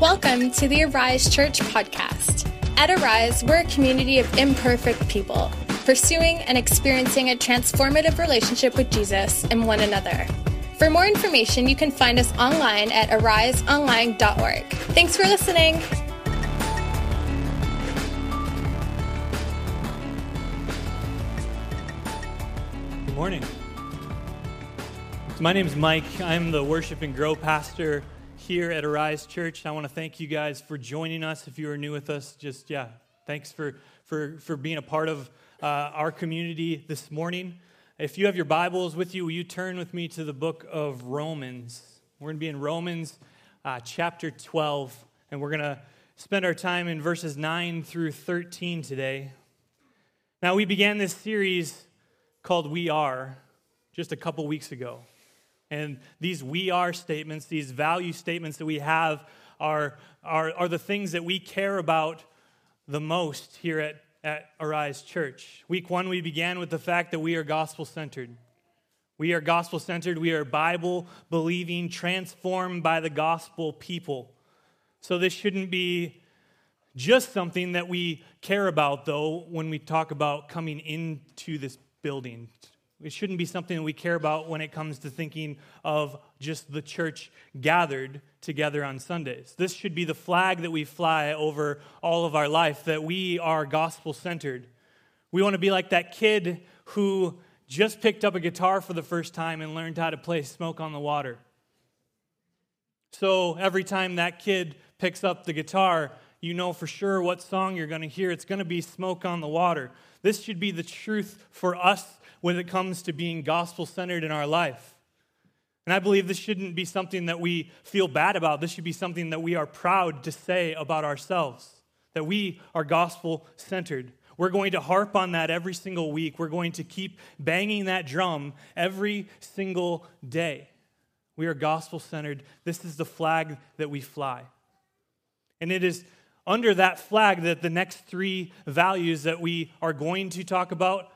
Welcome to the Arise Church podcast. At Arise, we're a community of imperfect people pursuing and experiencing a transformative relationship with Jesus and one another. For more information, you can find us online at ariseonline.org. Thanks for listening. Good morning. My name is Mike. I'm the worship and grow pastor here at Arise Church. I want to thank you guys for joining us. If you are new with us, just yeah, thanks for for for being a part of uh, our community this morning. If you have your Bibles with you, will you turn with me to the book of Romans? We're going to be in Romans uh, chapter 12, and we're going to spend our time in verses 9 through 13 today. Now, we began this series called We Are just a couple weeks ago. And these we are statements, these value statements that we have, are, are, are the things that we care about the most here at, at Arise Church. Week one, we began with the fact that we are gospel centered. We are gospel centered. We are Bible believing, transformed by the gospel people. So this shouldn't be just something that we care about, though, when we talk about coming into this building, it shouldn't be something that we care about when it comes to thinking of just the church gathered together on Sundays. This should be the flag that we fly over all of our life that we are gospel centered. We want to be like that kid who just picked up a guitar for the first time and learned how to play Smoke on the Water. So every time that kid picks up the guitar, you know for sure what song you're going to hear. It's going to be Smoke on the Water. This should be the truth for us when it comes to being gospel centered in our life. And I believe this shouldn't be something that we feel bad about. This should be something that we are proud to say about ourselves that we are gospel centered. We're going to harp on that every single week. We're going to keep banging that drum every single day. We are gospel centered. This is the flag that we fly. And it is under that flag that the next three values that we are going to talk about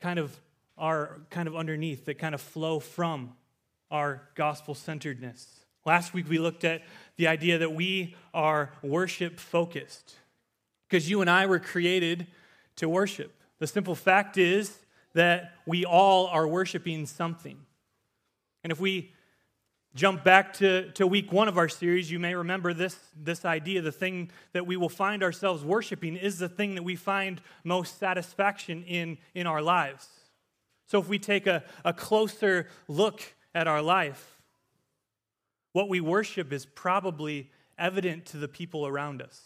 kind of are kind of underneath, that kind of flow from our gospel centeredness. Last week we looked at the idea that we are worship focused because you and I were created to worship. The simple fact is that we all are worshiping something. And if we jump back to, to week one of our series, you may remember this, this idea the thing that we will find ourselves worshiping is the thing that we find most satisfaction in in our lives. So if we take a, a closer look at our life, what we worship is probably evident to the people around us.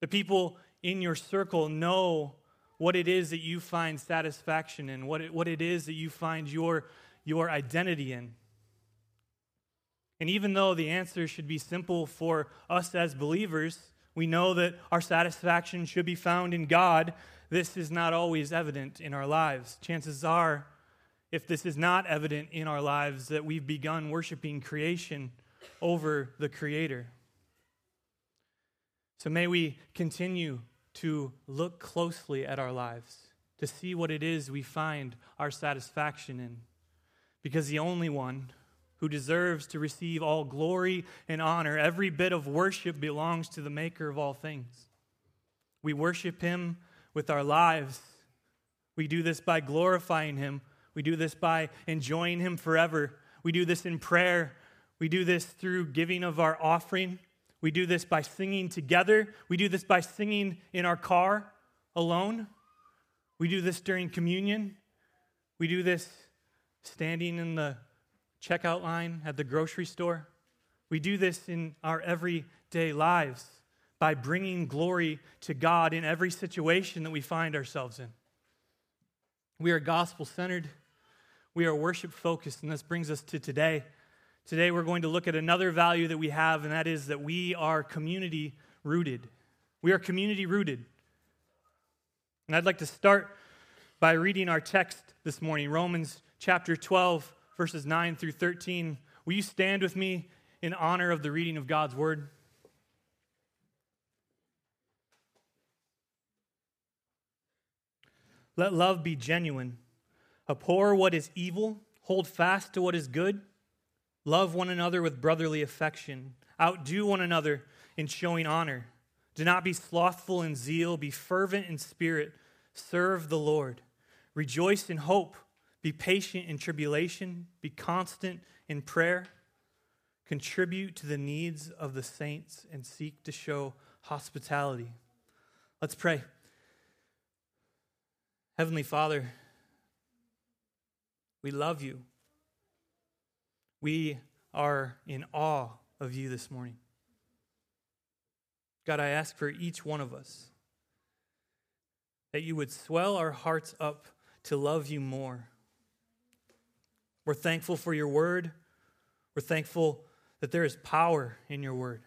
The people in your circle know what it is that you find satisfaction in, what it, what it is that you find your, your identity in. And even though the answer should be simple for us as believers, we know that our satisfaction should be found in God. This is not always evident in our lives. Chances are, if this is not evident in our lives, that we've begun worshiping creation over the Creator. So may we continue to look closely at our lives to see what it is we find our satisfaction in. Because the only one who deserves to receive all glory and honor. Every bit of worship belongs to the Maker of all things. We worship Him with our lives. We do this by glorifying Him. We do this by enjoying Him forever. We do this in prayer. We do this through giving of our offering. We do this by singing together. We do this by singing in our car alone. We do this during communion. We do this standing in the checkout line at the grocery store. We do this in our everyday lives by bringing glory to God in every situation that we find ourselves in. We are gospel centered, we are worship focused, and this brings us to today. Today, we're going to look at another value that we have, and that is that we are community rooted. We are community rooted. And I'd like to start by reading our text this morning, Romans chapter 12, verses 9 through 13. Will you stand with me in honor of the reading of God's word? Let love be genuine. Abhor what is evil, hold fast to what is good. Love one another with brotherly affection. Outdo one another in showing honor. Do not be slothful in zeal, be fervent in spirit, serve the Lord. Rejoice in hope, be patient in tribulation, be constant in prayer. Contribute to the needs of the saints and seek to show hospitality. Let's pray. Heavenly Father, we love you. We are in awe of you this morning. God, I ask for each one of us that you would swell our hearts up to love you more. We're thankful for your word. We're thankful that there is power in your word.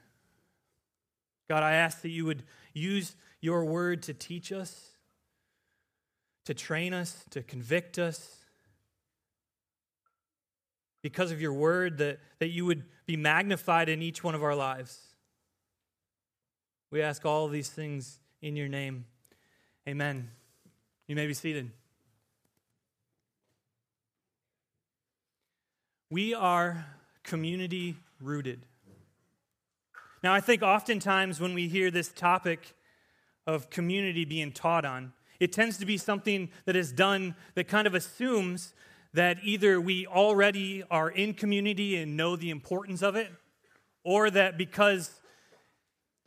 God, I ask that you would use your word to teach us, to train us, to convict us. Because of your word, that, that you would be magnified in each one of our lives. We ask all these things in your name. Amen. You may be seated. We are community rooted. Now, I think oftentimes when we hear this topic of community being taught on, it tends to be something that is done that kind of assumes that either we already are in community and know the importance of it, or that because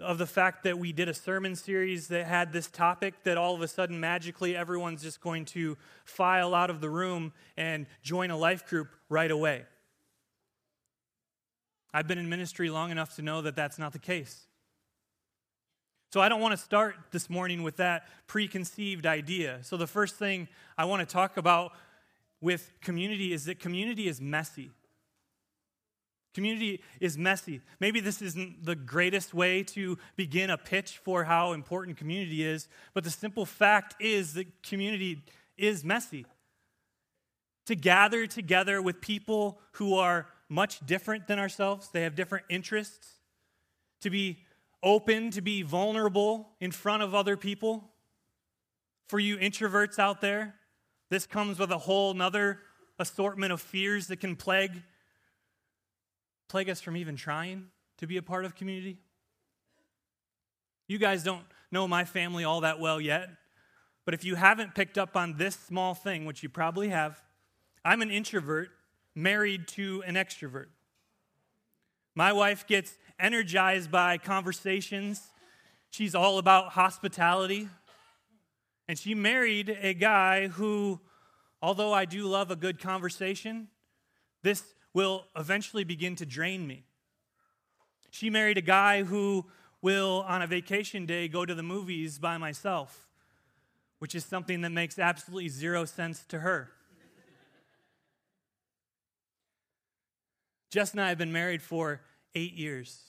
of the fact that we did a sermon series that had this topic that all of a sudden magically everyone's just going to file out of the room and join a life group right away. I've been in ministry long enough to know that that's not the case. So I don't want to start this morning with that preconceived idea. So the first thing I want to talk about with community is that community is messy. Community is messy. Maybe this isn't the greatest way to begin a pitch for how important community is, but the simple fact is that community is messy. To gather together with people who are much different than ourselves, they have different interests, to be open, to be vulnerable in front of other people. For you introverts out there, this comes with a whole nother assortment of fears that can plague plague us from even trying to be a part of community? You guys don't know my family all that well yet, but if you haven't picked up on this small thing, which you probably have, I'm an introvert married to an extrovert. My wife gets energized by conversations. She's all about hospitality. And she married a guy who, although I do love a good conversation, this will eventually begin to drain me. She married a guy who will, on a vacation day, go to the movies by myself, which is something that makes absolutely zero sense to her. Jess and I have been married for eight years.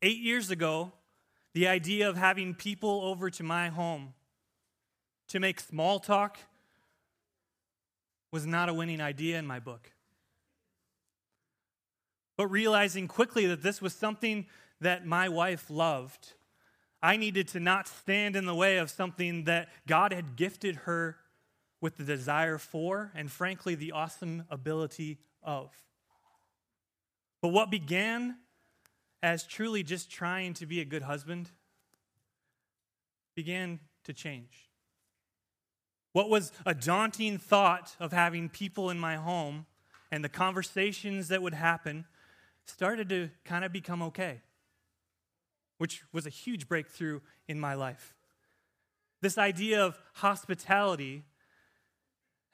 Eight years ago, the idea of having people over to my home to make small talk was not a winning idea in my book but realizing quickly that this was something that my wife loved. I needed to not stand in the way of something that God had gifted her with the desire for, and frankly, the awesome ability of. But what began as truly just trying to be a good husband began to change. What was a daunting thought of having people in my home and the conversations that would happen started to kind of become okay, which was a huge breakthrough in my life. This idea of hospitality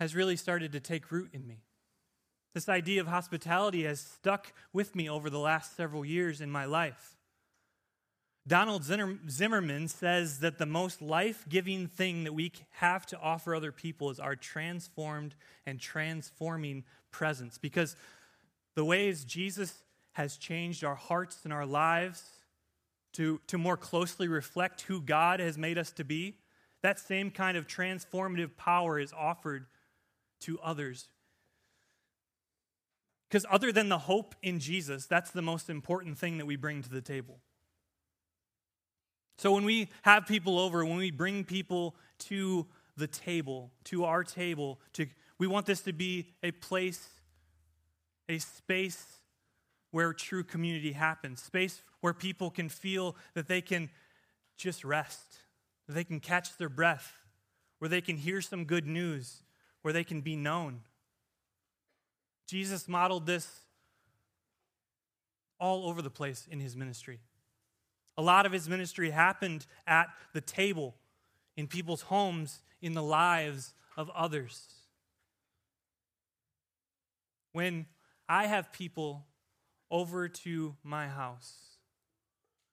has really started to take root in me. This idea of hospitality has stuck with me over the last several years in my life. Donald Zimmerman says that the most life giving thing that we have to offer other people is our transformed and transforming presence. Because the ways Jesus has changed our hearts and our lives to, to more closely reflect who God has made us to be, that same kind of transformative power is offered to others. Because other than the hope in Jesus, that's the most important thing that we bring to the table. So when we have people over, when we bring people to the table, to our table, to, we want this to be a place, a space where true community happens, space where people can feel that they can just rest, that they can catch their breath, where they can hear some good news, where they can be known. Jesus modeled this all over the place in his ministry. A lot of his ministry happened at the table, in people's homes, in the lives of others. When I have people over to my house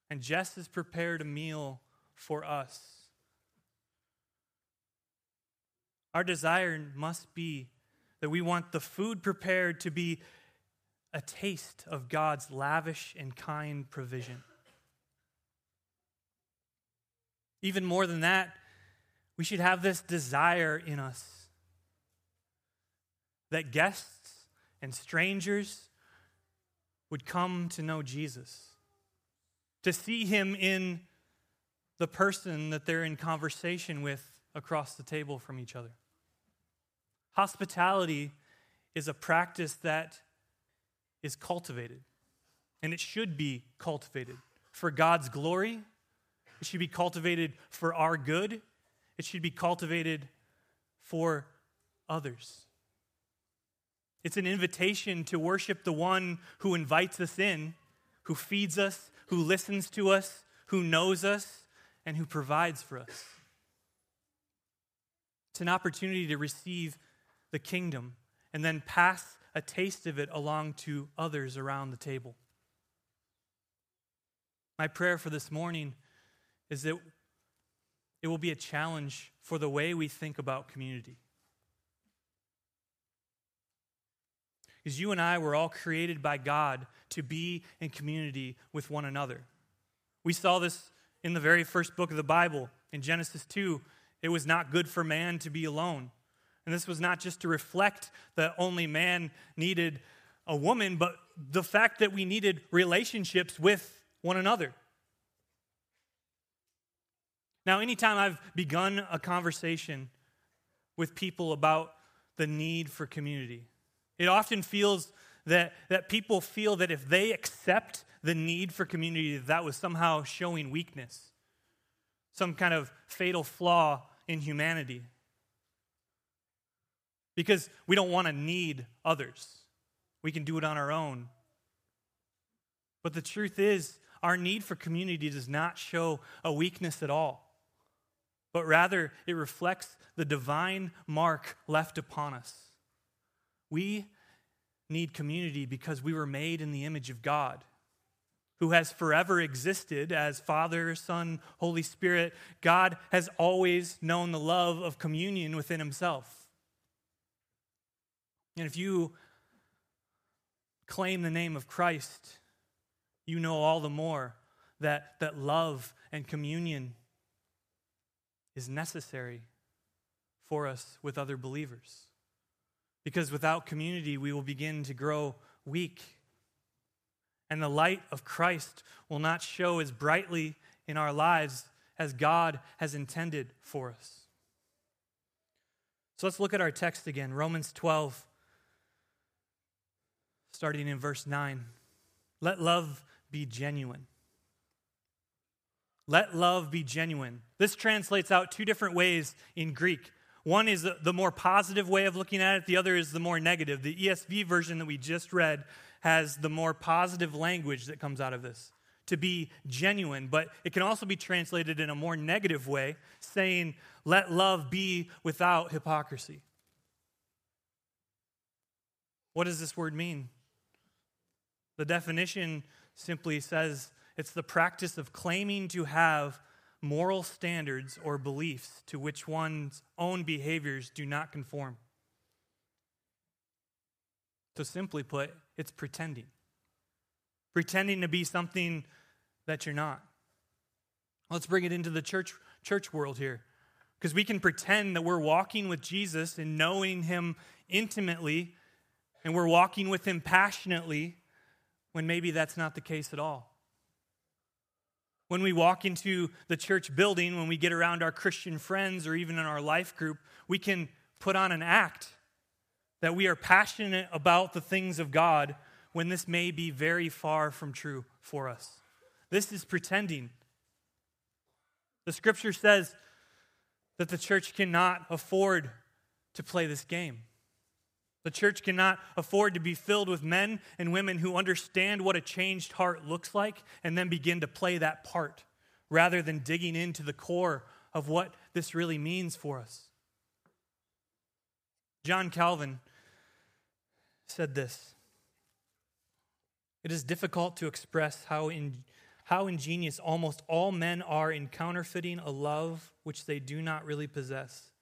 and Jess has prepared a meal for us, our desire must be that we want the food prepared to be a taste of God's lavish and kind provision. Even more than that, we should have this desire in us that guests and strangers would come to know Jesus, to see him in the person that they're in conversation with across the table from each other. Hospitality is a practice that is cultivated, and it should be cultivated for God's glory. It should be cultivated for our good. It should be cultivated for others. It's an invitation to worship the one who invites us in, who feeds us, who listens to us, who knows us, and who provides for us. It's an opportunity to receive the kingdom and then pass a taste of it along to others around the table. My prayer for this morning is that it will be a challenge for the way we think about community. Because you and I were all created by God to be in community with one another. We saw this in the very first book of the Bible, in Genesis 2. It was not good for man to be alone. And this was not just to reflect that only man needed a woman, but the fact that we needed relationships with one another. Now, anytime I've begun a conversation with people about the need for community, it often feels that, that people feel that if they accept the need for community, that was somehow showing weakness, some kind of fatal flaw in humanity because we don't want to need others. We can do it on our own. But the truth is, our need for community does not show a weakness at all, but rather it reflects the divine mark left upon us. We need community because we were made in the image of God, who has forever existed as Father, Son, Holy Spirit. God has always known the love of communion within himself. And if you claim the name of Christ, you know all the more that, that love and communion is necessary for us with other believers. Because without community, we will begin to grow weak. And the light of Christ will not show as brightly in our lives as God has intended for us. So let's look at our text again Romans 12, starting in verse 9. Let love be genuine. Let love be genuine. This translates out two different ways in Greek. One is the more positive way of looking at it, the other is the more negative. The ESV version that we just read has the more positive language that comes out of this to be genuine, but it can also be translated in a more negative way, saying, Let love be without hypocrisy. What does this word mean? The definition simply says it's the practice of claiming to have moral standards or beliefs to which one's own behaviors do not conform. So, simply put, it's pretending. Pretending to be something that you're not. Let's bring it into the church, church world here. Because we can pretend that we're walking with Jesus and knowing him intimately, and we're walking with him passionately, when maybe that's not the case at all. When we walk into the church building, when we get around our Christian friends or even in our life group, we can put on an act that we are passionate about the things of God when this may be very far from true for us. This is pretending. The scripture says that the church cannot afford to play this game. The church cannot afford to be filled with men and women who understand what a changed heart looks like and then begin to play that part rather than digging into the core of what this really means for us. John Calvin said this It is difficult to express how, in, how ingenious almost all men are in counterfeiting a love which they do not really possess.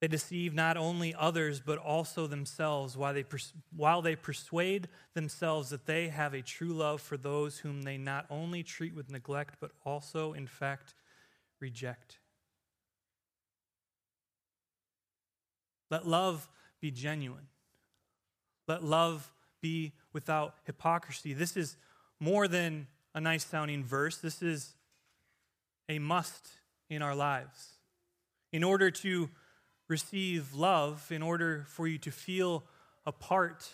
They deceive not only others, but also themselves while they, pers- while they persuade themselves that they have a true love for those whom they not only treat with neglect, but also, in fact, reject. Let love be genuine. Let love be without hypocrisy. This is more than a nice sounding verse, this is a must in our lives. In order to receive love, in order for you to feel a part,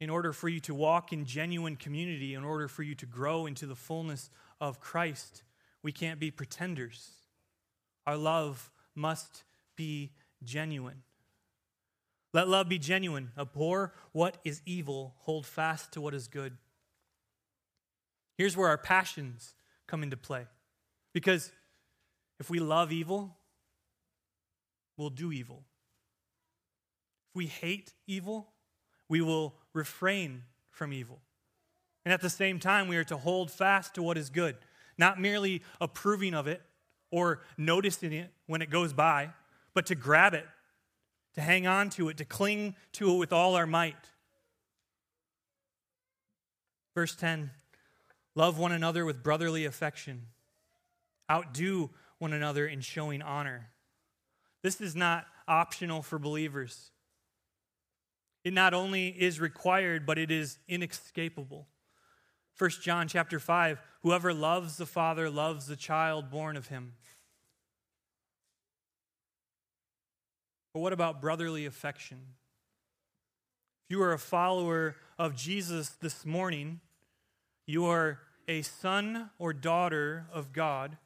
in order for you to walk in genuine community, in order for you to grow into the fullness of Christ, we can't be pretenders. Our love must be genuine. Let love be genuine. Abhor what is evil, hold fast to what is good. Here's where our passions come into play. Because if we love evil, we'll do evil. If we hate evil, we will refrain from evil. And at the same time, we are to hold fast to what is good, not merely approving of it or noticing it when it goes by, but to grab it, to hang on to it, to cling to it with all our might. Verse 10 Love one another with brotherly affection, outdo one another in showing honor. This is not optional for believers. It not only is required, but it is inescapable. 1 John chapter 5 Whoever loves the Father loves the child born of him. But what about brotherly affection? If you are a follower of Jesus this morning, you are a son or daughter of God.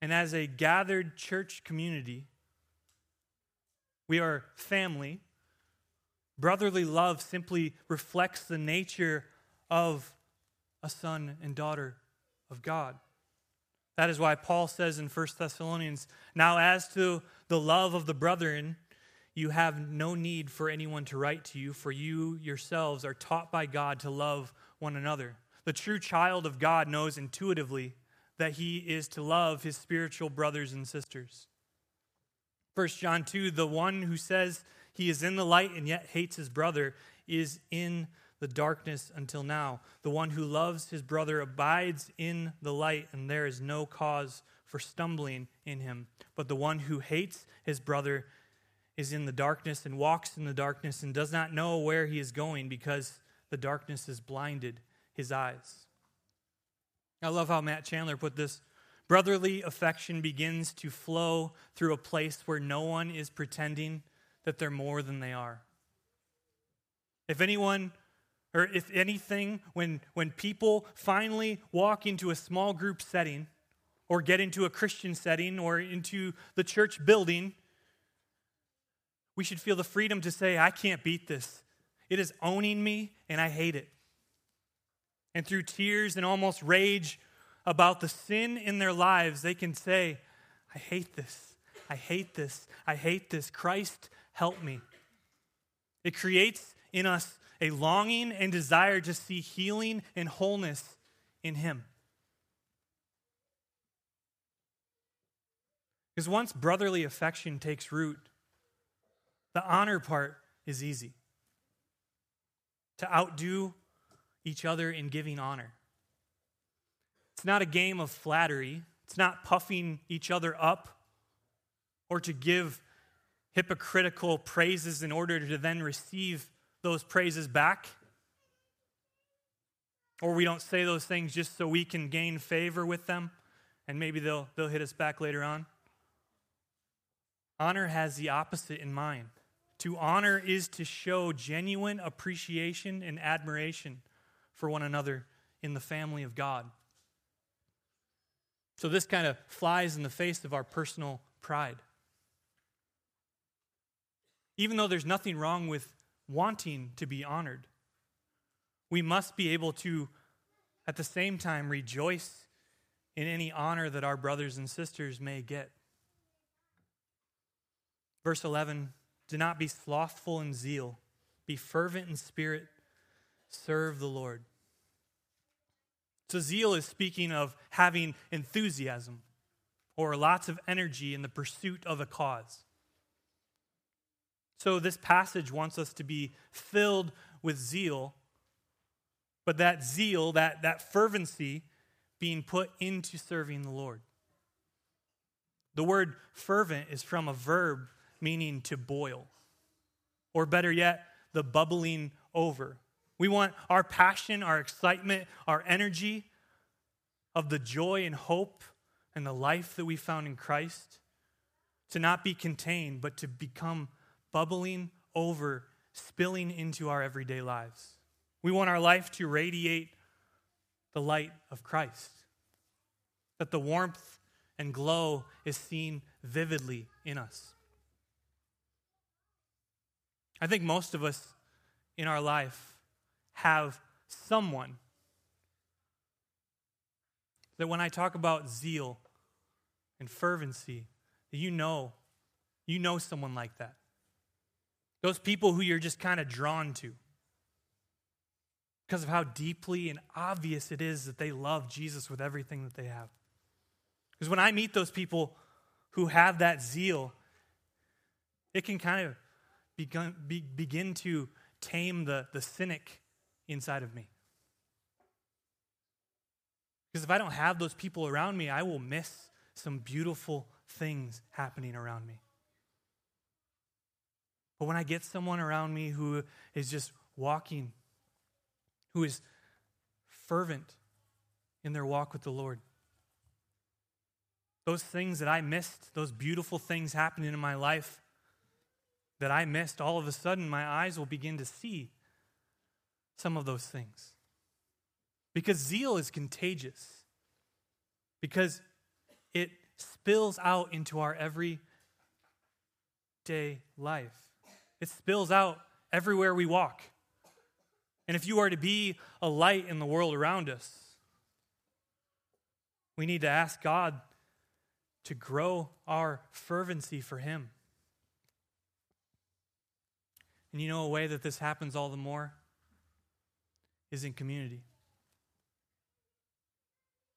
And as a gathered church community, we are family. Brotherly love simply reflects the nature of a son and daughter of God. That is why Paul says in 1 Thessalonians, Now as to the love of the brethren, you have no need for anyone to write to you, for you yourselves are taught by God to love one another. The true child of God knows intuitively that he is to love his spiritual brothers and sisters. 1 John 2 The one who says he is in the light and yet hates his brother is in the darkness until now. The one who loves his brother abides in the light, and there is no cause for stumbling in him. But the one who hates his brother is in the darkness and walks in the darkness and does not know where he is going because the darkness has blinded his eyes. I love how Matt Chandler put this. Brotherly affection begins to flow through a place where no one is pretending that they're more than they are. If anyone or if anything, when, when people finally walk into a small group setting or get into a Christian setting or into the church building, we should feel the freedom to say, I can't beat this. It is owning me and I hate it. And through tears and almost rage about the sin in their lives, they can say, I hate this. I hate this. I hate this. Christ, help me. It creates in us a longing and desire to see healing and wholeness in Him. Because once brotherly affection takes root, the honor part is easy. To outdo each other in giving honor. It's not a game of flattery, it's not puffing each other up or to give hypocritical praises in order to then receive those praises back. Or we don't say those things just so we can gain favor with them and maybe they'll, they'll hit us back later on. Honor has the opposite in mind To honor is to show genuine appreciation and admiration for one another in the family of God. So, this kind of flies in the face of our personal pride. Even though there's nothing wrong with wanting to be honored, we must be able to, at the same time, rejoice in any honor that our brothers and sisters may get. Verse 11 Do not be slothful in zeal, be fervent in spirit, serve the Lord. So, zeal is speaking of having enthusiasm or lots of energy in the pursuit of a cause. So, this passage wants us to be filled with zeal, but that zeal, that, that fervency, being put into serving the Lord. The word fervent is from a verb meaning to boil, or better yet, the bubbling over. We want our passion, our excitement, our energy of the joy and hope and the life that we found in Christ to not be contained, but to become bubbling over, spilling into our everyday lives. We want our life to radiate the light of Christ, that the warmth and glow is seen vividly in us. I think most of us in our life have someone that when I talk about zeal and fervency, that you know, you know someone like that. Those people who you're just kind of drawn to because of how deeply and obvious it is that they love Jesus with everything that they have. Because when I meet those people who have that zeal, it can kind of begin, be, begin to tame the, the cynic inside of me. Because if I don't have those people around me, I will miss some beautiful things happening around me. But when I get someone around me who is just walking, who is fervent in their walk with the Lord, those things that I missed, those beautiful things happening in my life that I missed, all of a sudden my eyes will begin to see some of those things. Because zeal is contagious, because it spills out into our everyday life. It spills out everywhere we walk. And if you are to be a light in the world around us, we need to ask God to grow our fervency for Him. And you know a way that this happens all the more is in community.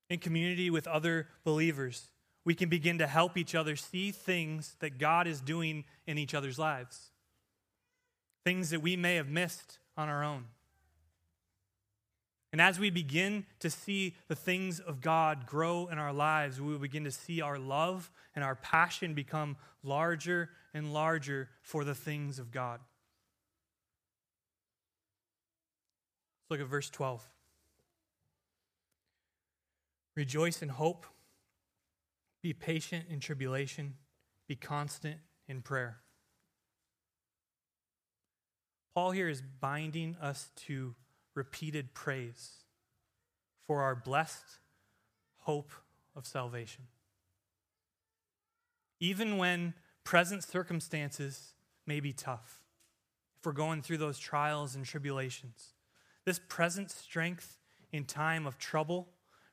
In community with other believers, we can begin to help each other see things that God is doing in each other's lives things that we may have missed on our own. And as we begin to see the things of God grow in our lives, we will begin to see our love and our passion become larger and larger for the things of God. Look at verse 12. Rejoice in hope, be patient in tribulation, be constant in prayer. Paul here is binding us to repeated praise for our blessed hope of salvation. Even when present circumstances may be tough, if we're going through those trials and tribulations, this present strength in time of trouble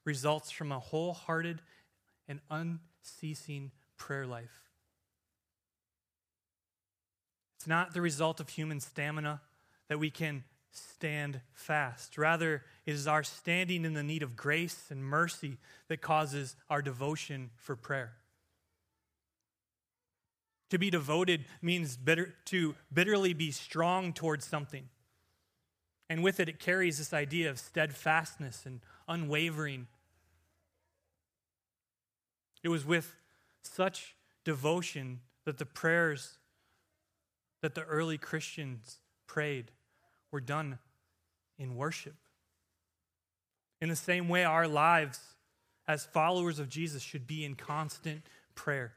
results from a wholehearted and unceasing prayer life. It's not the result of human stamina that we can stand fast. Rather, it is our standing in the need of grace and mercy that causes our devotion for prayer. To be devoted means bitter, to bitterly be strong towards something. And with it, it carries this idea of steadfastness and unwavering. It was with such devotion that the prayers that the early Christians prayed were done in worship. In the same way, our lives as followers of Jesus should be in constant prayer.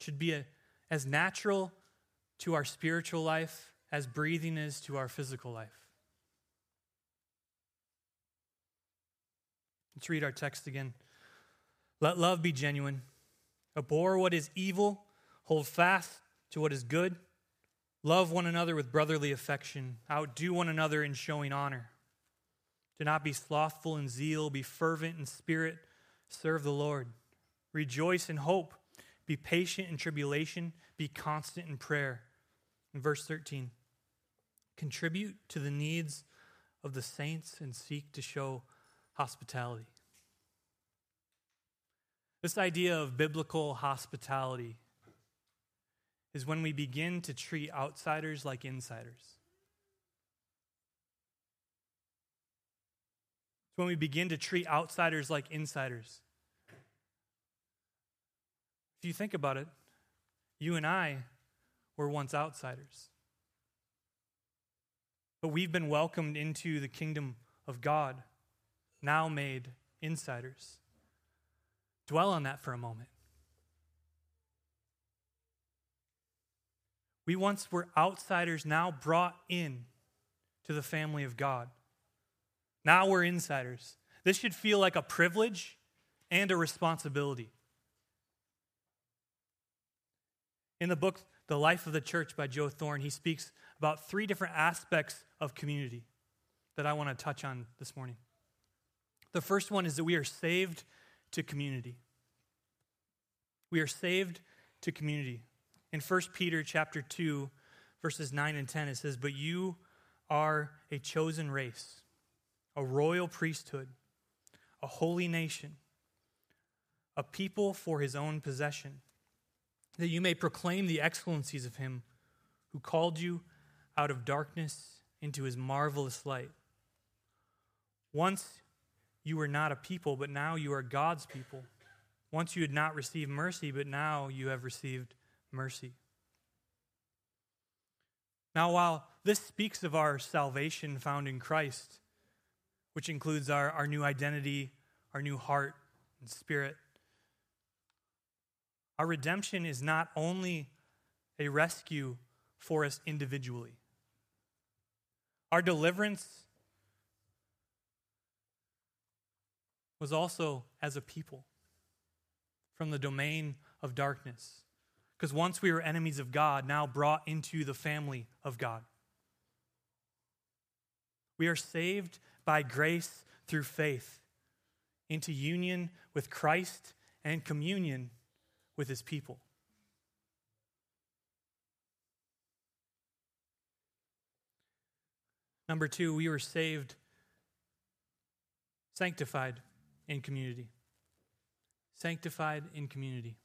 Should be a, as natural to our spiritual life as breathing is to our physical life. Let's read our text again. Let love be genuine. Abhor what is evil, hold fast to what is good. Love one another with brotherly affection. Outdo one another in showing honor. Do not be slothful in zeal, be fervent in spirit, serve the Lord. Rejoice in hope, be patient in tribulation, be constant in prayer. In verse 13, contribute to the needs of the saints and seek to show hospitality. This idea of biblical hospitality is when we begin to treat outsiders like insiders. It's when we begin to treat outsiders like insiders. If you think about it, you and I were once outsiders. But we've been welcomed into the kingdom of God, now made insiders. Dwell on that for a moment. We once were outsiders, now brought in to the family of God. Now we're insiders. This should feel like a privilege and a responsibility. In the book, The Life of the Church by Joe Thorn, he speaks about three different aspects of community that I want to touch on this morning. The first one is that we are saved to community. We are saved to community. In 1 Peter chapter 2, verses 9 and 10, it says, But you are a chosen race, a royal priesthood, a holy nation, a people for his own possession, that you may proclaim the excellencies of him who called you out of darkness into his marvelous light. Once you were not a people, but now you are God's people. Once you had not received mercy, but now you have received mercy. Now, while this speaks of our salvation found in Christ, which includes our, our new identity, our new heart and spirit, our redemption is not only a rescue for us individually. Our deliverance was also as a people from the domain of darkness. Because once we were enemies of God, now brought into the family of God. We are saved by grace through faith into union with Christ and communion with his people. Number two, we were saved, sanctified in community. Sanctified in community.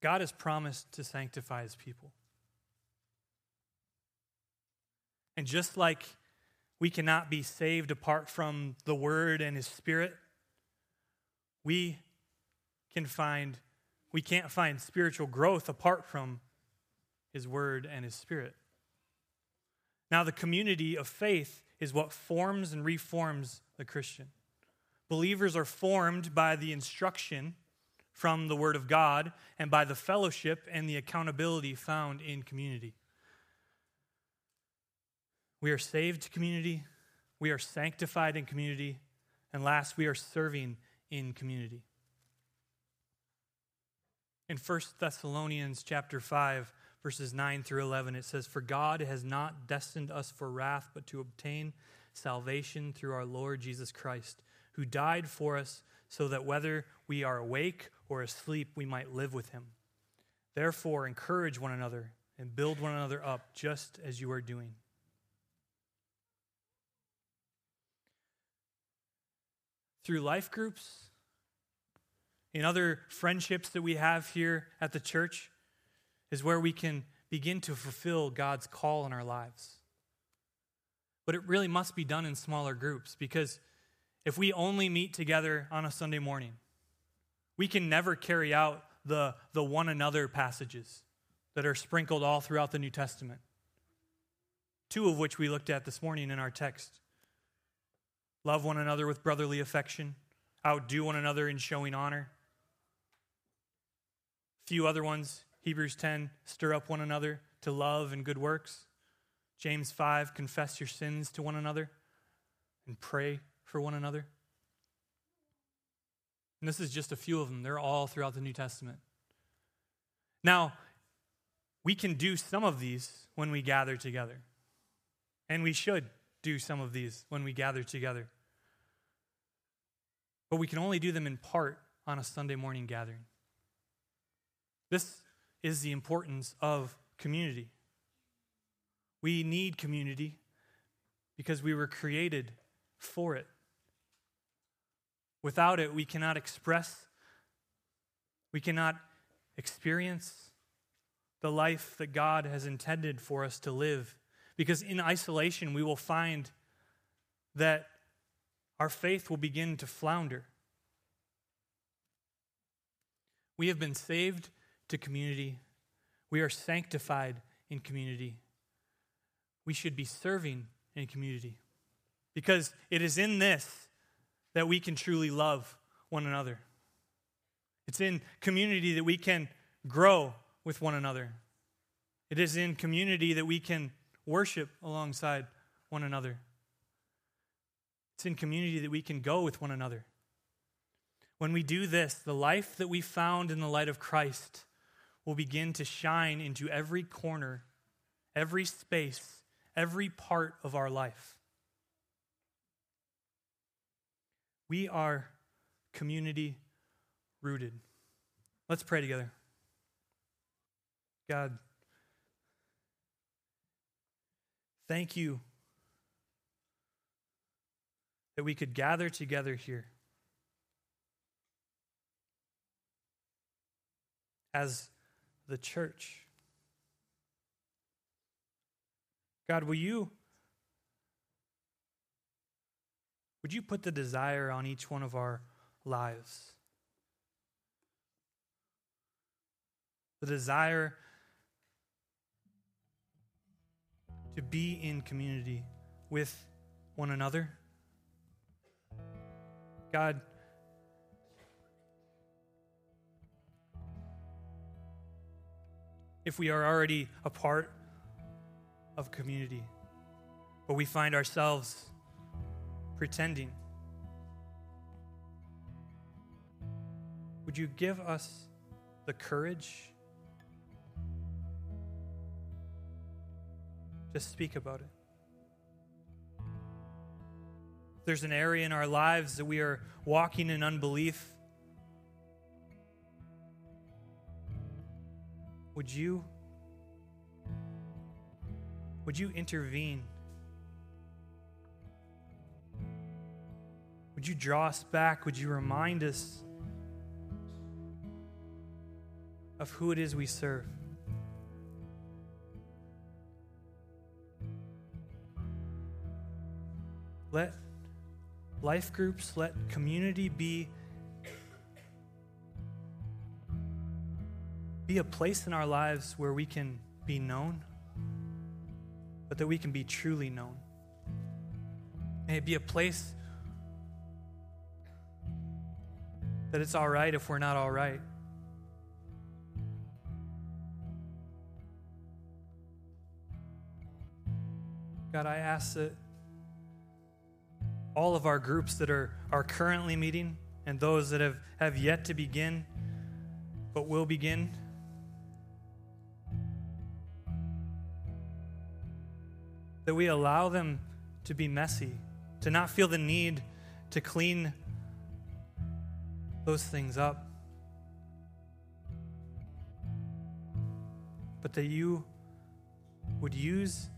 God has promised to sanctify his people. And just like we cannot be saved apart from the word and his spirit, we can find we can't find spiritual growth apart from his word and his spirit. Now the community of faith is what forms and reforms the Christian. Believers are formed by the instruction from the Word of God and by the fellowship and the accountability found in community. We are saved to community, we are sanctified in community, and last, we are serving in community. In 1 Thessalonians chapter 5, verses 9 through 11, it says, For God has not destined us for wrath, but to obtain salvation through our Lord Jesus Christ, who died for us so that whether we are awake or asleep, we might live with him. Therefore, encourage one another and build one another up, just as you are doing. Through life groups, in other friendships that we have here at the church, is where we can begin to fulfill God's call in our lives. But it really must be done in smaller groups because if we only meet together on a Sunday morning, we can never carry out the, the one another passages that are sprinkled all throughout the New Testament. Two of which we looked at this morning in our text. Love one another with brotherly affection, outdo one another in showing honor. few other ones Hebrews 10, stir up one another to love and good works. James 5, confess your sins to one another and pray for one another. And this is just a few of them. They're all throughout the New Testament. Now, we can do some of these when we gather together. And we should do some of these when we gather together. But we can only do them in part on a Sunday morning gathering. This is the importance of community. We need community because we were created for it. Without it, we cannot express, we cannot experience the life that God has intended for us to live. Because in isolation, we will find that our faith will begin to flounder. We have been saved to community, we are sanctified in community. We should be serving in community because it is in this that we can truly love one another. It's in community that we can grow with one another. It is in community that we can worship alongside one another. It's in community that we can go with one another. When we do this, the life that we found in the light of Christ will begin to shine into every corner, every space, every part of our life. We are community rooted. Let's pray together. God, thank you that we could gather together here as the church. God, will you would you put the desire on each one of our lives? The desire to be in community with one another. God, if we are already a part of community, but we find ourselves pretending. Would you give us the courage to speak about it? If there's an area in our lives that we are walking in unbelief, Would you would you intervene? Would you draw us back? Would you remind us of who it is we serve? Let life groups, let community be be a place in our lives where we can be known, but that we can be truly known. May it be a place that it's all right if we're not all right. God, I ask that all of our groups that are, are currently meeting and those that have, have yet to begin but will begin. That we allow them to be messy, to not feel the need to clean those things up. But that you would use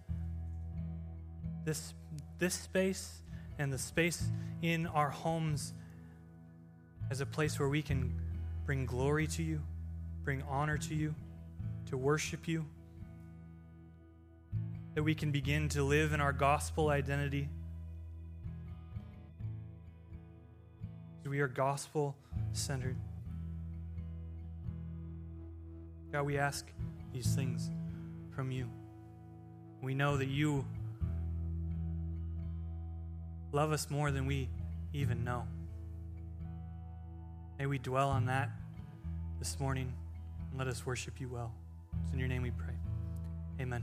this, this space and the space in our homes as a place where we can bring glory to you, bring honor to you, to worship you that we can begin to live in our gospel identity. We are gospel centered. God, we ask these things from you. We know that you love us more than we even know. May we dwell on that this morning. and let us worship you well. It's in your name we pray. Amen.